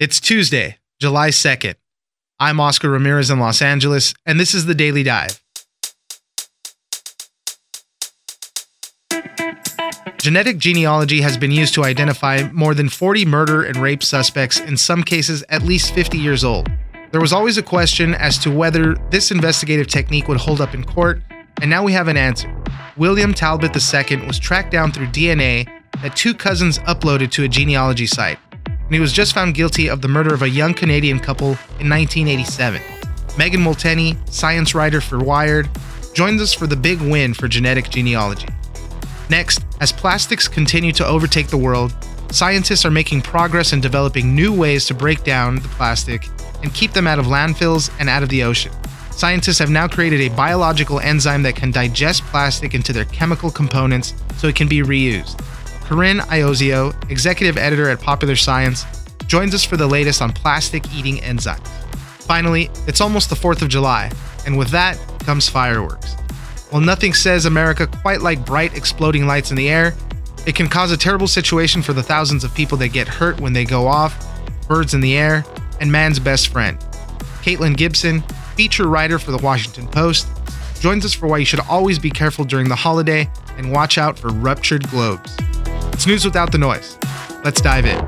It's Tuesday, July 2nd. I'm Oscar Ramirez in Los Angeles, and this is the Daily Dive. Genetic genealogy has been used to identify more than 40 murder and rape suspects, in some cases at least 50 years old. There was always a question as to whether this investigative technique would hold up in court, and now we have an answer. William Talbot II was tracked down through DNA that two cousins uploaded to a genealogy site and he was just found guilty of the murder of a young Canadian couple in 1987. Megan Molteni, science writer for Wired, joins us for the big win for genetic genealogy. Next, as plastics continue to overtake the world, scientists are making progress in developing new ways to break down the plastic and keep them out of landfills and out of the ocean. Scientists have now created a biological enzyme that can digest plastic into their chemical components so it can be reused. Corinne Iozzio, executive editor at Popular Science, joins us for the latest on plastic eating enzymes. Finally, it's almost the 4th of July, and with that comes fireworks. While nothing says America quite like bright exploding lights in the air, it can cause a terrible situation for the thousands of people that get hurt when they go off, birds in the air, and man's best friend. Caitlin Gibson, feature writer for the Washington Post, joins us for why you should always be careful during the holiday and watch out for ruptured globes. It's news without the noise. Let's dive in.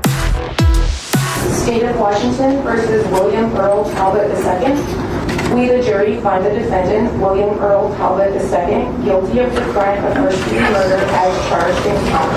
State of Washington versus William Earl Talbot II. We, the jury, find the defendant, William Earl Talbot II, guilty of the crime of first degree murder as charged in count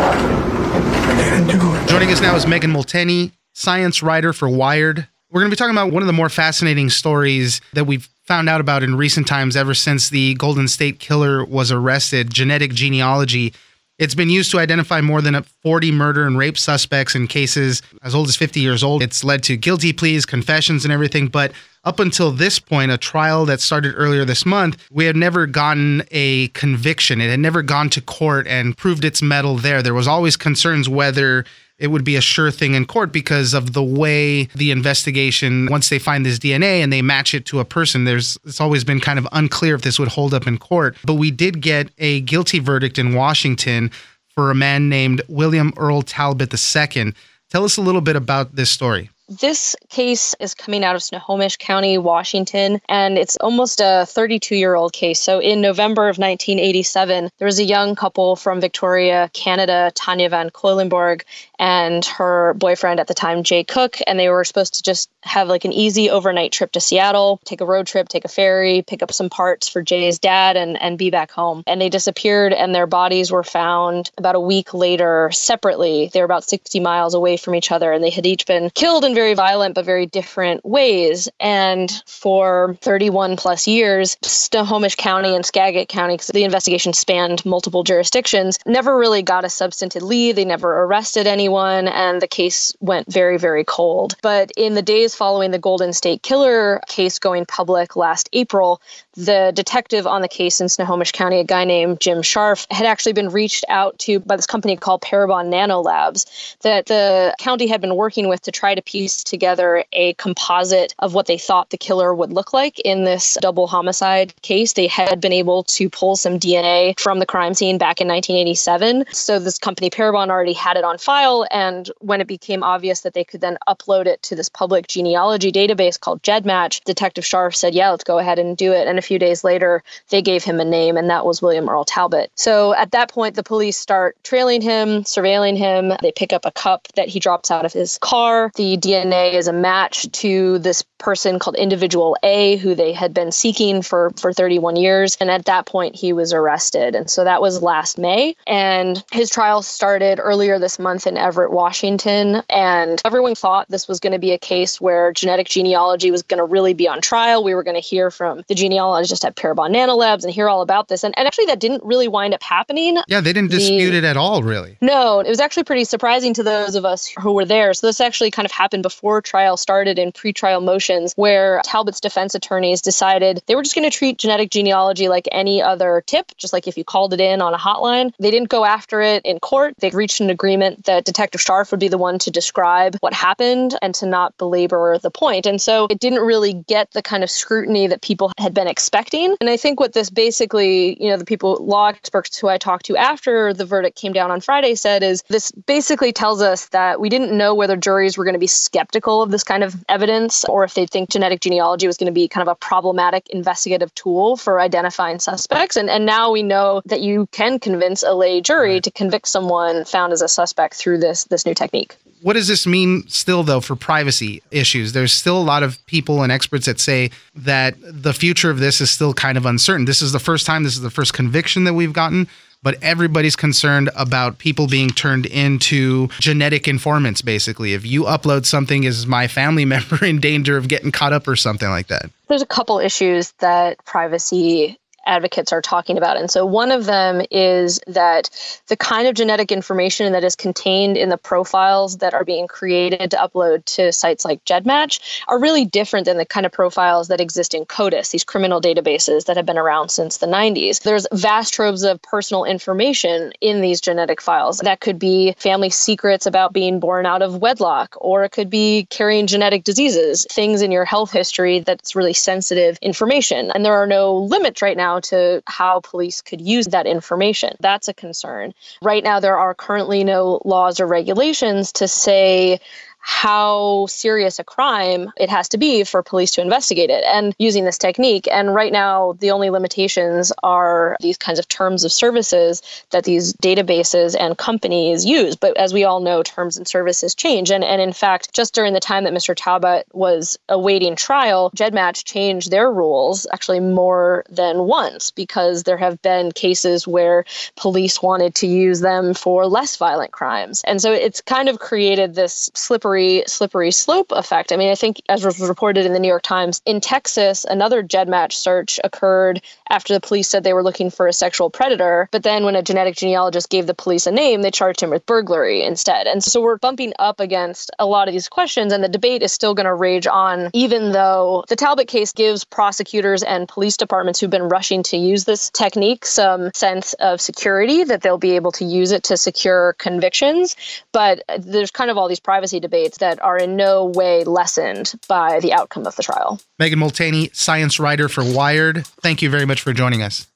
Joining us now is Megan Molteni, science writer for Wired. We're going to be talking about one of the more fascinating stories that we've found out about in recent times ever since the Golden State Killer was arrested genetic genealogy. It's been used to identify more than 40 murder and rape suspects in cases as old as 50 years old. It's led to guilty pleas, confessions, and everything. But up until this point, a trial that started earlier this month, we had never gotten a conviction. It had never gone to court and proved its mettle there. There was always concerns whether it would be a sure thing in court because of the way the investigation once they find this DNA and they match it to a person there's it's always been kind of unclear if this would hold up in court. But we did get a guilty verdict in Washington for a man named William Earl Talbot II tell us a little bit about this story. This case is coming out of Snohomish County, Washington, and it's almost a 32 year old case. So, in November of 1987, there was a young couple from Victoria, Canada, Tanya Van Cuylenborg, and her boyfriend at the time, Jay Cook, and they were supposed to just have like an easy overnight trip to Seattle, take a road trip, take a ferry, pick up some parts for Jay's dad, and, and be back home. And they disappeared, and their bodies were found about a week later separately. They were about 60 miles away from each other, and they had each been killed in very violent but very different ways. And for 31 plus years, Snohomish County and Skagit County, because the investigation spanned multiple jurisdictions, never really got a substantive lead. They never arrested anyone, and the case went very, very cold. But in the days following the Golden State Killer case going public last April, the detective on the case in Snohomish County, a guy named Jim Scharf, had actually been reached out to by this company called Parabon Nanolabs that the county had been working with to try to piece together a composite of what they thought the killer would look like in this double homicide case. They had been able to pull some DNA from the crime scene back in 1987. So this company Parabon already had it on file. And when it became obvious that they could then upload it to this public genealogy database called GEDmatch, Detective Scharf said, Yeah, let's go ahead and do it. And few days later, they gave him a name, and that was William Earl Talbot. So at that point, the police start trailing him, surveilling him. They pick up a cup that he drops out of his car. The DNA is a match to this person called Individual A, who they had been seeking for, for 31 years. And at that point, he was arrested. And so that was last May. And his trial started earlier this month in Everett, Washington. And everyone thought this was going to be a case where genetic genealogy was going to really be on trial. We were going to hear from the genealogist just at Parabon Nanolabs and hear all about this. And, and actually, that didn't really wind up happening. Yeah, they didn't dispute the, it at all, really. No, it was actually pretty surprising to those of us who were there. So this actually kind of happened before trial started in pretrial motions, where Talbot's defense attorneys decided they were just going to treat genetic genealogy like any other tip, just like if you called it in on a hotline. They didn't go after it in court. They reached an agreement that Detective Scharf would be the one to describe what happened and to not belabor the point. And so it didn't really get the kind of scrutiny that people had been expecting expecting. And I think what this basically, you know, the people, law experts who I talked to after the verdict came down on Friday said is this basically tells us that we didn't know whether juries were going to be skeptical of this kind of evidence or if they think genetic genealogy was going to be kind of a problematic investigative tool for identifying suspects. And, and now we know that you can convince a lay jury to convict someone found as a suspect through this this new technique. What does this mean still, though, for privacy issues? There's still a lot of people and experts that say that the future of this is still kind of uncertain. This is the first time, this is the first conviction that we've gotten, but everybody's concerned about people being turned into genetic informants, basically. If you upload something, is my family member in danger of getting caught up or something like that? There's a couple issues that privacy advocates are talking about. And so one of them is that the kind of genetic information that is contained in the profiles that are being created to upload to sites like GEDmatch are really different than the kind of profiles that exist in CODIS, these criminal databases that have been around since the 90s. There's vast troves of personal information in these genetic files. That could be family secrets about being born out of wedlock, or it could be carrying genetic diseases, things in your health history that's really sensitive information. And there are no limits right now to how police could use that information. That's a concern. Right now, there are currently no laws or regulations to say how serious a crime it has to be for police to investigate it and using this technique. And right now, the only limitations are these kinds of terms of services that these databases and companies use. But as we all know, terms and services change. And, and in fact, just during the time that Mr. Talbot was awaiting trial, GEDmatch changed their rules actually more than once because there have been cases where police wanted to use them for less violent crimes. And so it's kind of created this slippery slippery slippery slope effect. I mean, I think as was reported in the New York Times, in Texas, another GEDmatch search occurred after the police said they were looking for a sexual predator. But then when a genetic genealogist gave the police a name, they charged him with burglary instead. And so we're bumping up against a lot of these questions, and the debate is still going to rage on, even though the Talbot case gives prosecutors and police departments who've been rushing to use this technique some sense of security that they'll be able to use it to secure convictions. But there's kind of all these privacy debates that are in no way lessened by the outcome of the trial. Megan Molteni, science writer for Wired, thank you very much for joining us.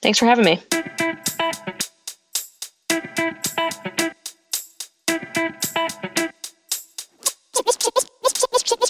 Thanks for having me.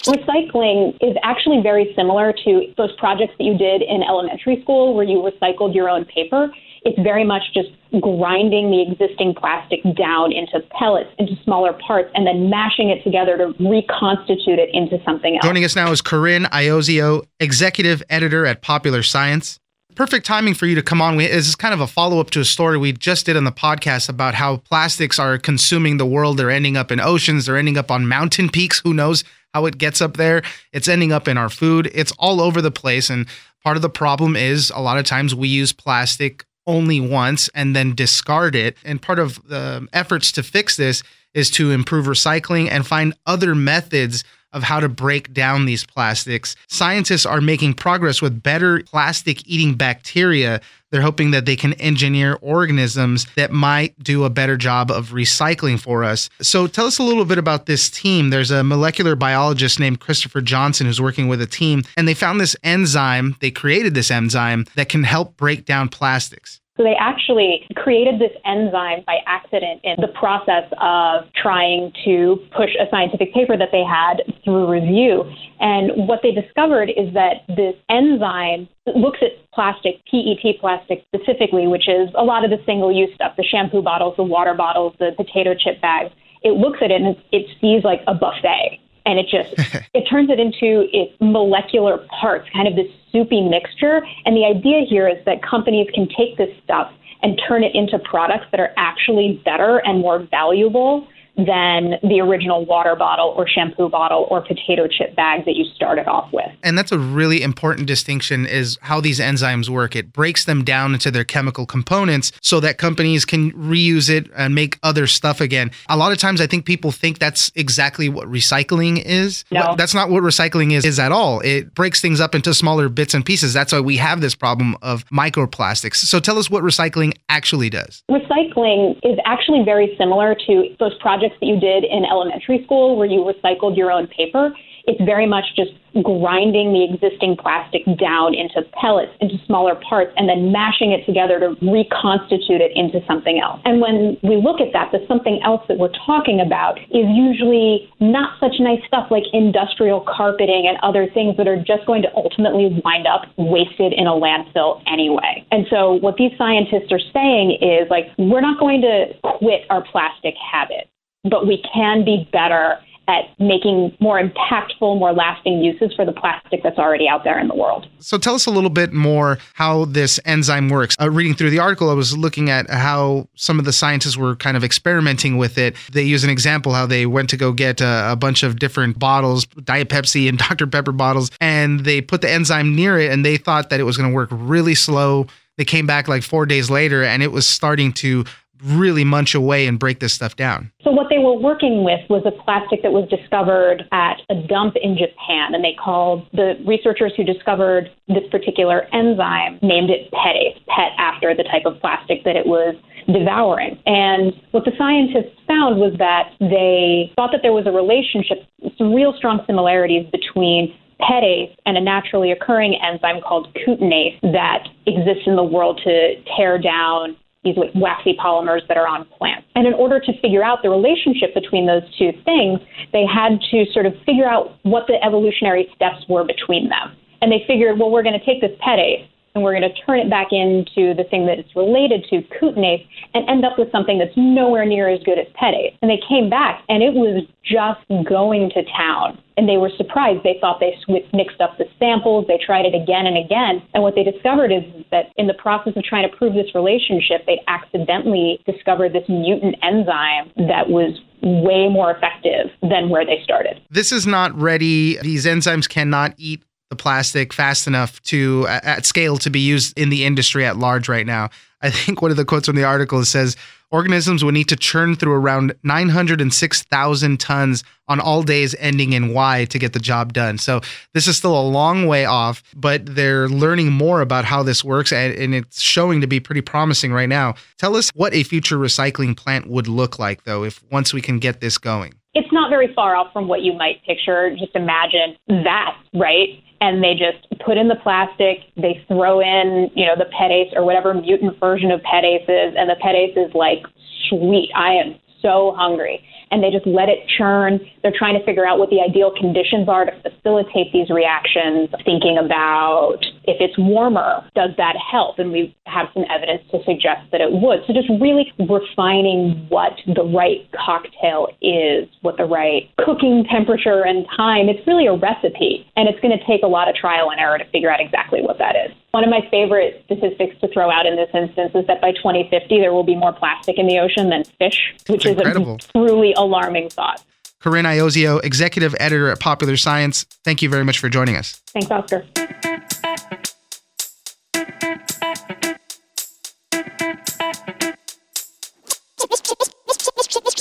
Recycling is actually very similar to those projects that you did in elementary school where you recycled your own paper. It's very much just grinding the existing plastic down into pellets, into smaller parts, and then mashing it together to reconstitute it into something else. Joining us now is Corinne Iozzio, executive editor at Popular Science. Perfect timing for you to come on. This is kind of a follow up to a story we just did on the podcast about how plastics are consuming the world. They're ending up in oceans, they're ending up on mountain peaks. Who knows how it gets up there? It's ending up in our food. It's all over the place. And part of the problem is a lot of times we use plastic only once and then discard it. And part of the efforts to fix this is to improve recycling and find other methods of how to break down these plastics. Scientists are making progress with better plastic eating bacteria. They're hoping that they can engineer organisms that might do a better job of recycling for us. So, tell us a little bit about this team. There's a molecular biologist named Christopher Johnson who's working with a team, and they found this enzyme, they created this enzyme that can help break down plastics. So they actually created this enzyme by accident in the process of trying to push a scientific paper that they had through review. And what they discovered is that this enzyme looks at plastic, PET plastic specifically, which is a lot of the single use stuff, the shampoo bottles, the water bottles, the potato chip bags. It looks at it and it sees like a buffet and it just it turns it into its molecular parts, kind of this soupy mixture. And the idea here is that companies can take this stuff and turn it into products that are actually better and more valuable than the original water bottle or shampoo bottle or potato chip bag that you started off with. And that's a really important distinction is how these enzymes work. It breaks them down into their chemical components so that companies can reuse it and make other stuff again. A lot of times I think people think that's exactly what recycling is. No. That's not what recycling is, is at all. It breaks things up into smaller bits and pieces. That's why we have this problem of microplastics. So tell us what recycling actually does. Recycling is actually very similar to those projects projects that you did in elementary school where you recycled your own paper. it's very much just grinding the existing plastic down into pellets, into smaller parts, and then mashing it together to reconstitute it into something else. And when we look at that, the something else that we're talking about is usually not such nice stuff like industrial carpeting and other things that are just going to ultimately wind up wasted in a landfill anyway. And so what these scientists are saying is like, we're not going to quit our plastic habit, but we can be better at making more impactful, more lasting uses for the plastic that's already out there in the world. So tell us a little bit more how this enzyme works. Uh, reading through the article, I was looking at how some of the scientists were kind of experimenting with it. They use an example how they went to go get a, a bunch of different bottles, Diet Pepsi and Dr. Pepper bottles, and they put the enzyme near it and they thought that it was going to work really slow. They came back like four days later and it was starting to really munch away and break this stuff down? So, what they were working with was a plastic that was discovered at a dump in Japan, and they called the researchers who discovered this particular enzyme named it PETase, PET after the type of plastic that it was devouring. And what the scientists found was that they thought that there was a relationship, some real strong similarities between PETase and a naturally occurring enzyme called cutinase that exists in the world to tear down these waxy polymers that are on plants. And in order to figure out the relationship between those two things, they had to sort of figure out what the evolutionary steps were between them. And they figured, well, we're going to take this PETase and we're going to turn it back into the thing that it's related to, cutinase, and end up with something that's nowhere near as good as PETase. And they came back, and it was just going to town. And they were surprised. They thought they mixed up the samples. They tried it again and again. And what they discovered is that in the process of trying to prove this relationship, they accidentally discovered this mutant enzyme that was way more effective than where they started. This is not ready. These enzymes cannot eat the plastic fast enough to at scale to be used in the industry at large right now. I think one of the quotes from the article says organisms would need to churn through around 906,000 tons on all days ending in Y to get the job done. So this is still a long way off, but they're learning more about how this works and, and it's showing to be pretty promising right now. Tell us what a future recycling plant would look like though if once we can get this going. It's not very far off from what you might picture. Just imagine that, right? And they just put in the plastic. They throw in, you know, the PETase or whatever mutant version of PETase is, and the PETase is like, sweet, I am so hungry and they just let it churn. They're trying to figure out what the ideal conditions are to facilitate these reactions, thinking about if it's warmer, does that help? And we have some evidence to suggest that it would. So just really refining what the right cocktail is, what the right cooking temperature and time. It's really a recipe, and it's going to take a lot of trial and error to figure out exactly what that is. One of my favorite statistics to throw out in this instance is that by 2050 there will be more plastic in the ocean than fish, which is a truly alarming thought. Corinne Iozzio, executive editor at Popular Science, thank you very much for joining us. Thanks, Oscar.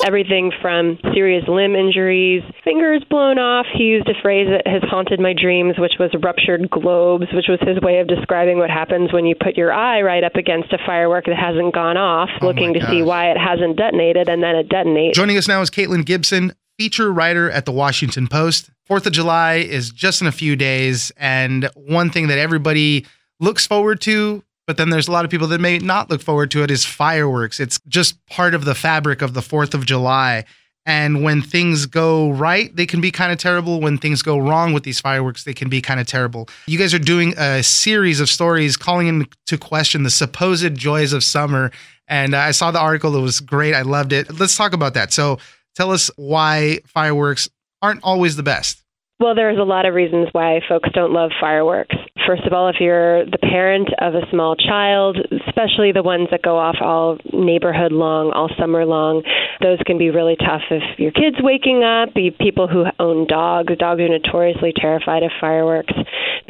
Everything from serious limb injuries, fingers blown off. He used a phrase that has haunted my dreams, which was ruptured globes, which was his way of describing what happens when you put your eye right up against a firework that hasn't gone off, oh looking to see why it hasn't detonated, and then it detonates. Joining us now is Caitlin Gibson, feature writer at the Washington Post. Fourth of July is just in a few days, and one thing that everybody looks forward to but then there's a lot of people that may not look forward to it is fireworks. It's just part of the fabric of the 4th of July. And when things go right, they can be kind of terrible. When things go wrong with these fireworks, they can be kind of terrible. You guys are doing a series of stories calling into question the supposed joys of summer. And I saw the article, it was great. I loved it. Let's talk about that. So tell us why fireworks aren't always the best. Well, there's a lot of reasons why folks don't love fireworks. First of all, if you're the parent of a small child, especially the ones that go off all neighborhood long, all summer long, those can be really tough if your kid's waking up. People who own dogs, dogs are notoriously terrified of fireworks.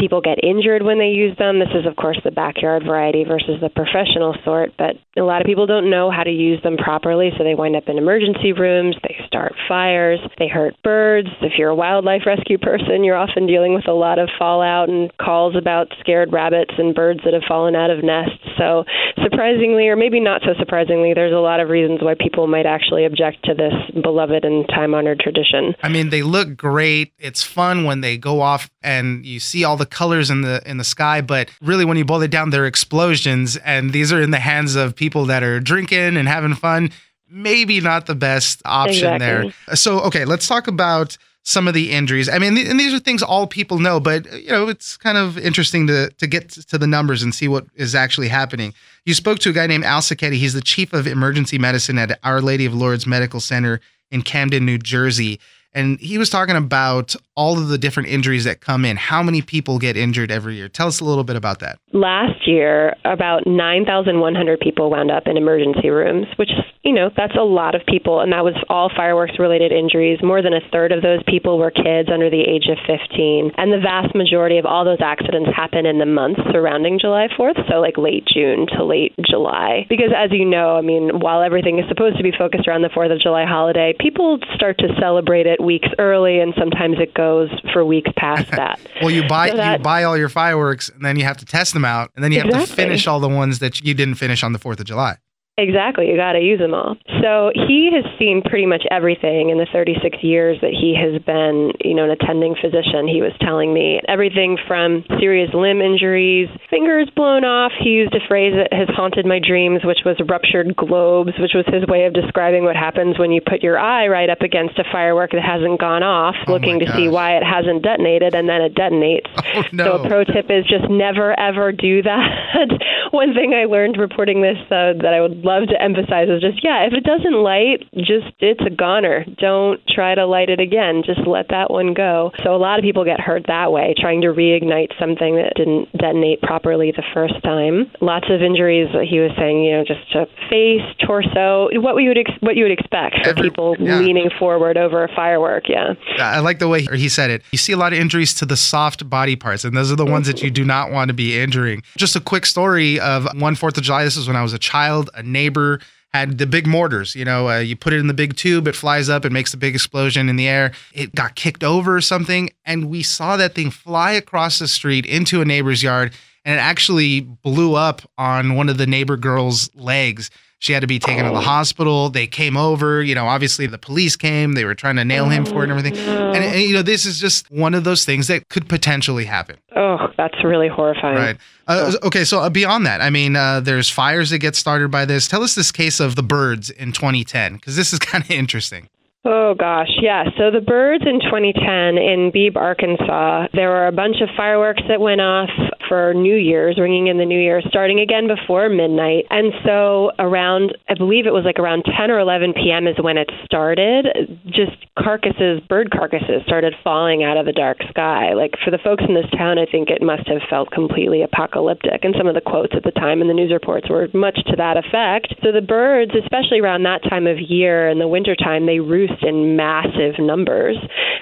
People get injured when they use them. This is, of course, the backyard variety versus the professional sort, but A lot of people don't know how to use them properly, so they wind up in emergency rooms, they start fires, they hurt birds. If you're a wildlife rescue person, you're often dealing with a lot of fallout and calls about scared rabbits and birds that have fallen out of nests. So, surprisingly, or maybe not so surprisingly, there's a lot of reasons why people might actually object to this beloved and time honored tradition. I mean, they look great. It's fun when they go off and you see all the colors in the in the sky, but really when you boil it down, they're explosions and these are in the hands of people that are drinking and having fun. Maybe not the best option Exactly. there. So, okay, let's talk about some of the injuries. I mean, and these are things all people know, but you know, it's kind of interesting to to get to the numbers and see what is actually happening. You spoke to a guy named Al Sacchetti. He's the chief of emergency medicine at Our Lady of Lourdes Medical Center in Camden, New Jersey. And he was talking about all of the different injuries that come in. How many people get injured every year? Tell us a little bit about that. Last year, about 9,100 people wound up in emergency rooms, which, you know, that's a lot of people. And that was all fireworks related injuries. More than a third of those people were kids under the age of 15. And the vast majority of all those accidents happen in the months surrounding July 4th, so like late June to late July. Because as you know, I mean, while everything is supposed to be focused around the 4th of July holiday, people start to celebrate it weeks early, and sometimes it goes for weeks past that. Well, you buy So that- you buy all your fireworks, and then you have to test them out, and then you have to finish all the ones that you didn't finish on the Fourth of July. Exactly, you got to use them all. So he has seen pretty much everything in the 36 years that he has been, you know, an attending physician. He was telling me everything from serious limb injuries, fingers blown off. He used a phrase that has haunted my dreams, which was ruptured globes, which was his way of describing what happens when you put your eye right up against a firework that hasn't gone off, Oh looking to see why it hasn't detonated, and then it detonates. Oh no! So a pro tip is just never ever do that. One thing I learned reporting this uh, that I would love to emphasize is just yeah, if it doesn't light, just it's a goner. Don't try to light it again. Just let that one go. So a lot of people get hurt that way, trying to reignite something that didn't detonate properly the first time. Lots of injuries. He was saying, you know, just to face, torso, what we would ex- what you would expect for Every- people yeah. leaning forward over a firework. Yeah. I like the way he said it. You see a lot of injuries to the soft body parts, and those are the ones that you do not want to be injuring. Just a quick story of one Fourth of July. This is when I was a child. A neighbor had the big mortars. You know, uh, you put it in the big tube, it flies up, it makes a big explosion in the air. It got kicked over or something, and we saw that thing fly across the street into a neighbor's yard, and it actually blew up on one of the neighbor girl's legs. She had to be taken to the hospital. They came over. You know, obviously the police came. They were trying to nail him for it and everything. And, and, you know, this is just one of those things that could potentially happen. Oh, that's really horrifying. Right. Uh, okay. So uh, beyond that, I mean, uh, there's fires that get started by this. Tell us this case of the birds in 2010, because this is kind of interesting. Oh gosh, yeah. So the birds in 2010 in Beebe, Arkansas, there were a bunch of fireworks that went off for New Year's, ringing in the New Year, starting again before midnight. And so around, I believe it was like around 10 or 11 p.m. is when it started. Just carcasses, bird carcasses, started falling out of the dark sky. Like for the folks in this town, I think it must have felt completely apocalyptic. And some of the quotes at the time in the news reports were much to that effect. So the birds, especially around that time of year in the wintertime, they roost in massive numbers.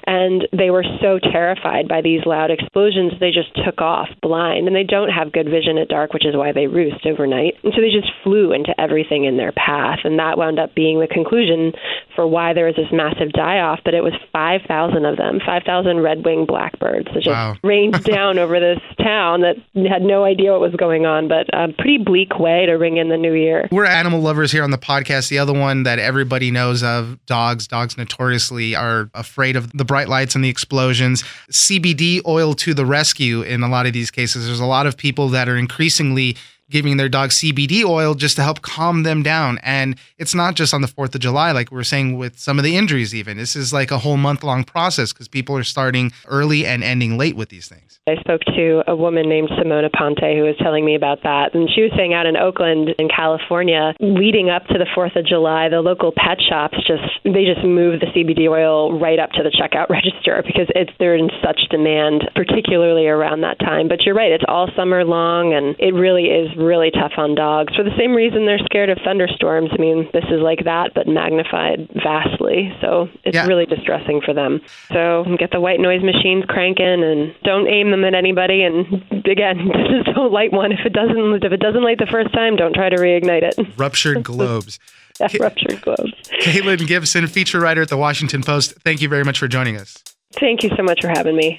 And they were so terrified by these loud explosions, they just took off blind. And they don't have good vision at dark, which is why they roost overnight. And so they just flew into everything in their path. And that wound up being the conclusion for why there was this massive die off. But it was 5,000 of them, 5,000 red winged blackbirds that just Wow. rained down over this town that had no idea what was going on. But a pretty bleak way to ring in the new year. We're animal lovers here on the podcast. The other one that everybody knows of, dogs. Dogs notoriously are afraid of the bright lights and the explosions. CBD oil to the rescue in a lot of these cases. There's a lot of people that are increasingly giving their dog CBD oil just to help calm them down. And it's not just on the 4th of July, like we are saying with some of the injuries, even. This is like a whole month long process because people are starting early and ending late with these things. I spoke to a woman named Simona Ponte who was telling me about that. And she was saying out in Oakland in California, leading up to the 4th of July, the local pet shops just, they just move the CBD oil right up to the checkout register because it's, they're in such demand, particularly around that time. But you're right, it's all summer long and it really is really tough on dogs for the same reason they're scared of thunderstorms. I mean, this is like that, but magnified vastly. So it's Yeah. really distressing for them. So get the white noise machines cranking and don't aim them at anybody. And again, just don't light one. If it doesn't, if it doesn't light the first time, don't try to reignite it. Ruptured globes. Ruptured globes. Caitlin Gibson, feature writer at the Washington Post. Thank you very much for joining us. Thank you so much for having me.